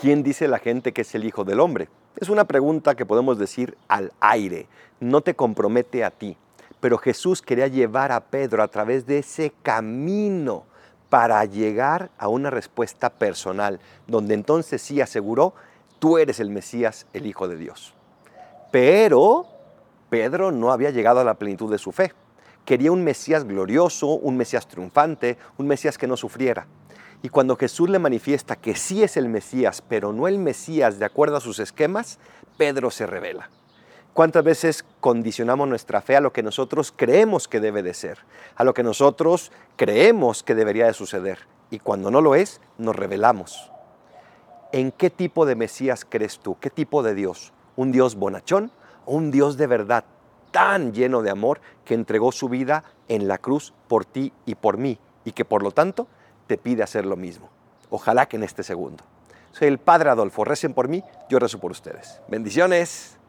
¿quién dice la gente que es el Hijo del Hombre? Es una pregunta que podemos decir al aire, no te compromete a ti. Pero Jesús quería llevar a Pedro a través de ese camino para llegar a una respuesta personal, donde entonces sí aseguró, tú eres el Mesías, el Hijo de Dios. Pero Pedro no había llegado a la plenitud de su fe. Quería un Mesías glorioso, un Mesías triunfante, un Mesías que no sufriera. Y cuando Jesús le manifiesta que sí es el Mesías, pero no el Mesías de acuerdo a sus esquemas, Pedro se revela. ¿Cuántas veces condicionamos nuestra fe a lo que nosotros creemos que debe de ser, a lo que nosotros creemos que debería de suceder? Y cuando no lo es, nos revelamos. ¿En qué tipo de Mesías crees tú? ¿Qué tipo de Dios? ¿Un Dios bonachón o un Dios de verdad tan lleno de amor que entregó su vida en la cruz por ti y por mí y que por lo tanto te pide hacer lo mismo? Ojalá que en este segundo. Soy el Padre Adolfo, recen por mí, yo rezo por ustedes. Bendiciones.